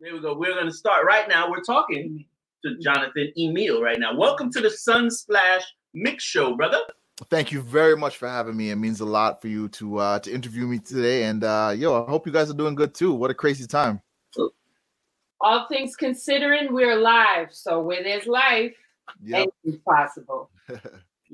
There we go. We're going to start right now. We're talking to Jonathan Emile right now. Welcome to the Sunsplash Mix Show, brother. Thank you very much for having me. It means a lot for you to uh to interview me today. And uh yo, I hope you guys are doing good too. What a crazy time. All things considering, we're live. So where there's life, Yep. anything's possible.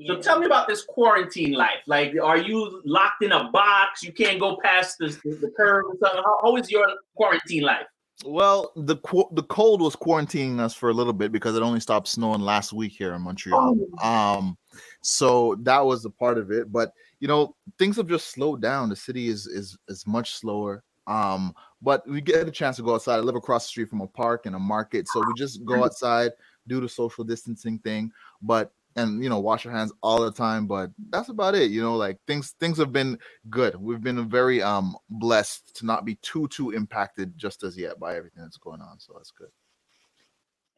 So tell me about this quarantine life. Like, are you locked in a box? You can't go past the, the, the curve or something? How, how is your quarantine life? Well, the qu- the cold was quarantining us for a little bit because it only stopped snowing last week here in Montreal. Um, so that was a part of it. But you know, things have just slowed down. The city is is is much slower. Um, but we get a chance to go outside. I live across the street from a park and a market, so we just go outside, do the social distancing thing. But and you know, wash your hands all the time. But that's about it. You know, like things things have been good. We've been very um blessed to not be too too impacted just as yet by everything that's going on. So that's good.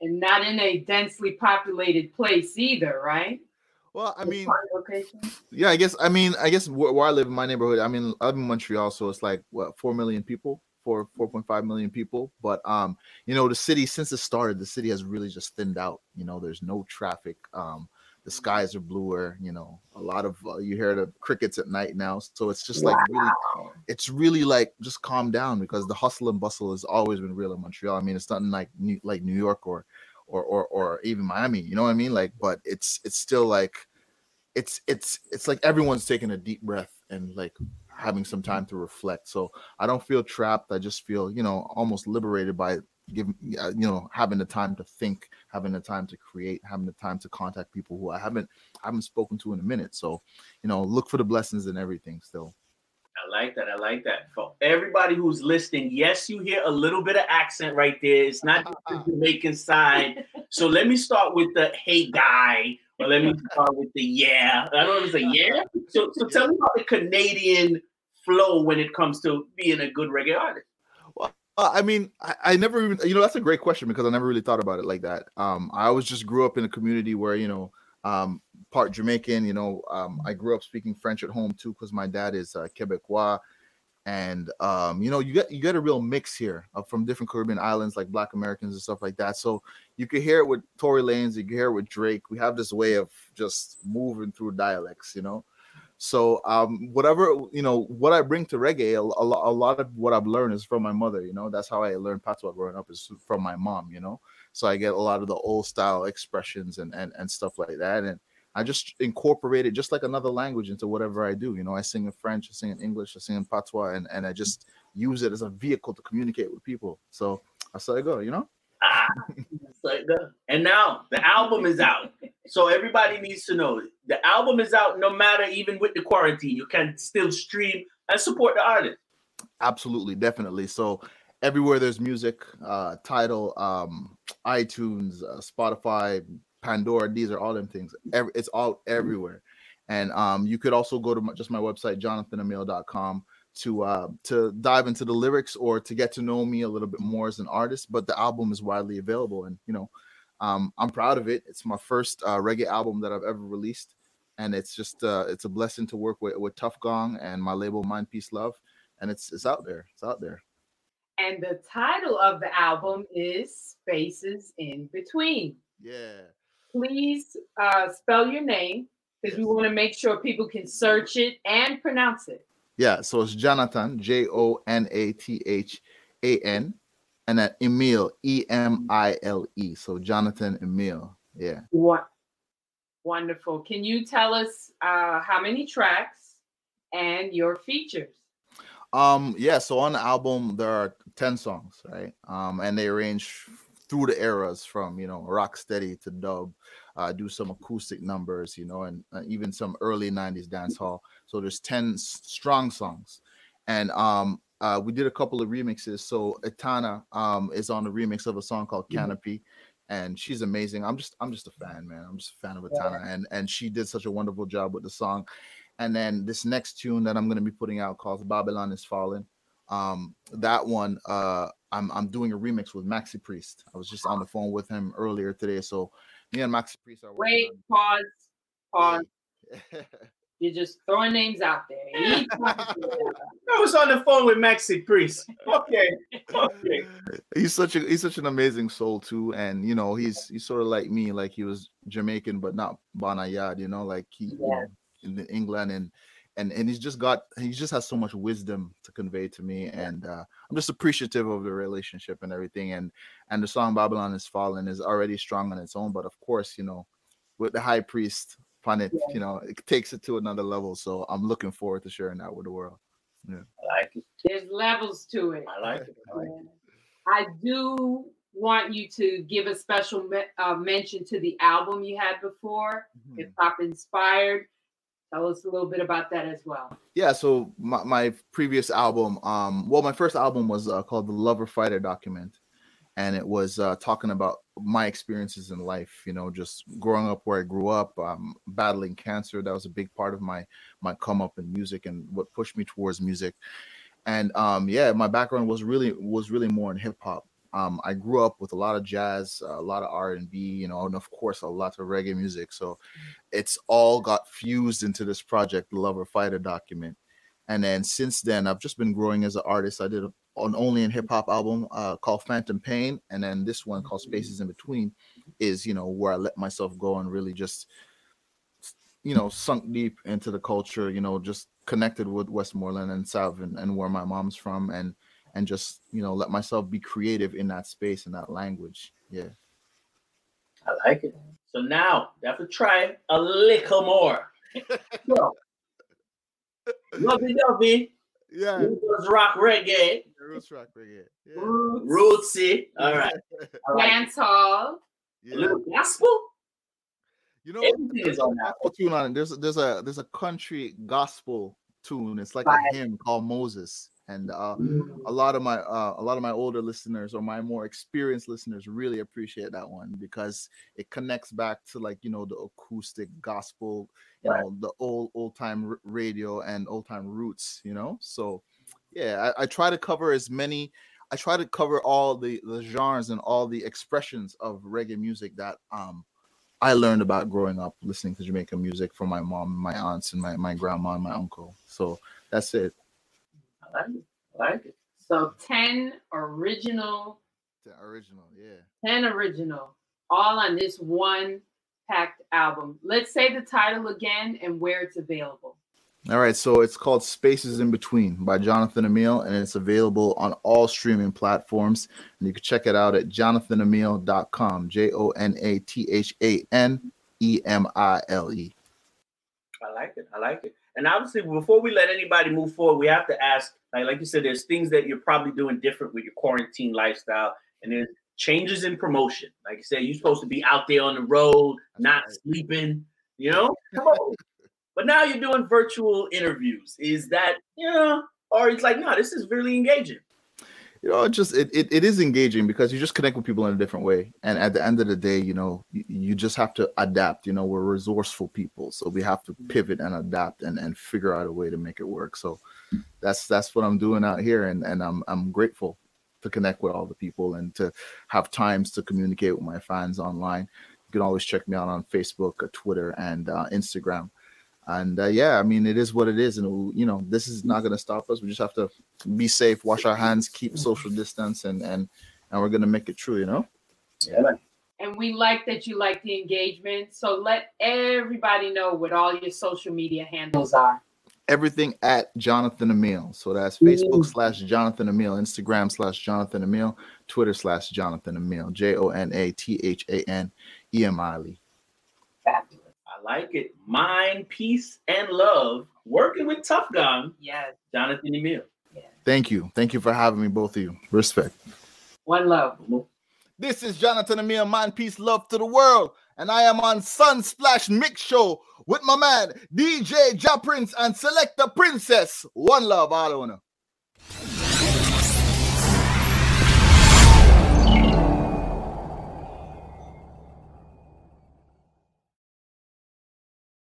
And not in a densely populated place either, right? Well, I mean, yeah, I guess I mean I guess where, where I live in my neighborhood, I mean, I live in Montreal, so it's like what four million people, four four point five million people. But um, you know, the city since it started, the city has really just thinned out. You know, there's no traffic. Um, the skies are bluer. You know, a lot of uh, you hear the crickets at night now, so it's just like really it's really like just calm down because the hustle and bustle has always been real in Montreal. I mean, it's nothing like New, like New York or or or or even Miami. You know what I mean? Like, but it's it's still like it's it's it's like everyone's taking a deep breath and like having some time to reflect. So I don't feel trapped. I just feel you know almost liberated by giving uh, you know having the time to think, having the time to create, having the time to contact people who I haven't I haven't spoken to in a minute. So you know look for the blessings in everything still. I like that. I like that. For everybody who's listening, yes, you hear a little bit of accent right there. It's not just the Jamaican side. So let me start with the hey guy, or let me start with the yeah. I don't know if it's a yeah. So, so tell me about the Canadian flow when it comes to being a good reggae artist. Uh, I mean, I, I never even, you know, that's a great question because I never really thought about it like that. Um, I always just grew up in a community where, you know, um, part Jamaican, you know, um, I grew up speaking French at home too because my dad is uh, Quebecois, and um, you know, you get you get a real mix here uh, from different Caribbean islands like Black Americans and stuff like that. So you could hear it with Tory Lanez, you can hear it with Drake. We have this way of just moving through dialects, you know. So um, whatever you know, what I bring to reggae, a, a, a lot of what I've learned is from my mother. You know, that's how I learned patois growing up is from my mom. You know, so I get a lot of the old style expressions and and and stuff like that, and I just incorporate it just like another language into whatever I do. You know, I sing in French, I sing in English, I sing in patois, and and I just use it as a vehicle to communicate with people. So that's how I go. You know. Ah, like. And now the album is out. So everybody needs to know the album is out no matter even with the quarantine. You can still stream and support the artist. Absolutely, definitely. So everywhere there's music, uh, Tidal, um, iTunes, uh, Spotify, Pandora, these are all them things. Every, it's all everywhere. And um, you could also go to my, just my website, jonathanemile.com to uh, to dive into the lyrics or to get to know me a little bit more as an artist. But the album is widely available, and you know, um, I'm proud of it. It's my first uh, reggae album that I've ever released, and it's just uh, it's a blessing to work with with Tuff Gong and my label Mind Peace Love, and it's it's out there. It's out there. And the title of the album is Spaces in Between. Yeah. Please uh, spell your name because we want to make sure people can search it and pronounce it. Yeah, so it's Jonathan, J O N A T H A N, and then Emile, E M I L E. So Jonathan Emile. Yeah. What? Wonderful. Can you tell us uh, how many tracks and your features? Um, yeah, so on the album there are 10 songs, right? Um, and they range through the eras from you know rock steady to dub, uh, do some acoustic numbers, you know, and uh, even some early 90s dance hall. So there's 10 strong songs. And um uh, we did a couple of remixes. So Etana um is on the remix of a song called Canopy. And she's amazing. I'm just I'm just a fan, man. I'm just a fan of Etana. And and she did such a wonderful job with the song. And then this next tune that I'm gonna be putting out called Babylon is Fallen. Um, that one uh I'm I'm doing a remix with Maxi Priest. I was just on the phone with him earlier today. So me and Maxi Priest are working Wait, on- pause, pause. You're just throwing names out there. He talking to them. I was on the phone with Maxi Priest. Okay. Okay. he's such a he's such an amazing soul too and you know he's he's sort of like me like he was jamaican but not banayad you know like he you know, in the england and and and he's just got he just has so much wisdom to convey to me and uh i'm just appreciative of the relationship and everything and and the song babylon is fallen is already strong on its own but of course you know with the high priest upon it you know it takes it to another level so i'm looking forward to sharing that with the world yeah I like it. There's levels to it. I like it. I like it. I do want you to give a special me- uh, mention to the album you had before, Mhm. Hip Hop Inspired. Tell us a little bit about that as well. yeah so my, my previous album um well my first album was uh, called the lover fighter document and it was uh, talking about my experiences in life you know just growing up where i grew up um, battling cancer that was a big part of my my come up in music and what pushed me towards music. And um yeah my background was really was really more in hip hop. Um i grew up with a lot of jazz a lot of r&b you know and of course a lot of reggae music. So it's all got fused into this project the lover fighter document. And then since then i've just been growing as an artist. I did an only in hip hop album uh, called phantom pain and then this one called spaces in between is you know where i let myself go and really just you know sunk deep into the culture you know just connected with westmoreland and south and, and where my mom's from and and just you know let myself be creative in that space and that language. Yeah. I like it. So now, you have to try a little more. so, lovey dovey, yeah. Rock reggae, roots rock reggae yeah, Roots, rootsy. All right. I like it. dance hall. A yeah. little gospel. you know Everything there's is a on that. tune on it there's a, there's a there's a country gospel tune it's like Right. a hymn called moses and uh a lot of my uh, a lot of my older listeners or my more experienced listeners really appreciate that one because it connects back to like you know the acoustic gospel you Right. know the old old time r- radio and old time roots you know so yeah I, I try to cover as many i try to cover all the the genres and all the expressions of reggae music that um i learned about growing up listening to jamaican music from my mom my aunts and my, my grandma and my uncle so that's it I like it. I like it. So 10 original, the original yeah 10 original, all on this one packed album. Let's say the title again and where it's available. All right, so it's called Spaces in Between by Jonathan Emile, and it's available on all streaming platforms. And you can check it out at jonathanemile.com. J O N A T H A N E M I L E. I like it. I like it. And obviously, before we let anybody move forward, we have to ask, like, like you said, there's things that you're probably doing different with your quarantine lifestyle, and there's changes in promotion. Like you said, you're supposed to be out there on the road, not sleeping. You know, Come on. But now you're doing virtual interviews. Is that you know, or it's like, no, this is really engaging. You know, it just it, it, it is engaging because you just connect with people in a different way. And at the end of the day, you know, you, you just have to adapt. You know, we're resourceful people, so we have to pivot and adapt and, and figure out a way to make it work. So that's that's what I'm doing out here, and and I'm I'm grateful to connect with all the people and to have times to communicate with my fans online. You can always check me out on Facebook, uh, Twitter, and uh, Instagram. And uh, yeah, I mean, it is what it is, and you know, this is not going to stop us. We just have to be safe, wash our hands, keep social distance, and and and we're going to make it true. You know. Yeah, man. And we like that you like the engagement. So let everybody know what all your social media handles are. everything at Jonathan Emile. So that's Facebook slash Jonathan Emile, Instagram slash Jonathan Emile, Twitter slash Jonathan Emile, J O N A T H A N E M I L E. Fabulous. I like it. Mind, peace, and love. Working with Tuff Gong, Yes. Jonathan Emile. Thank you. Thank you for having me, both of you. Respect. One love. This is Jonathan Emile, Mind, Peace, Love to the World. And I am on Sunsplash Mix Show with my man, DJ Ja Prince and Selector Princess. One love, all owner.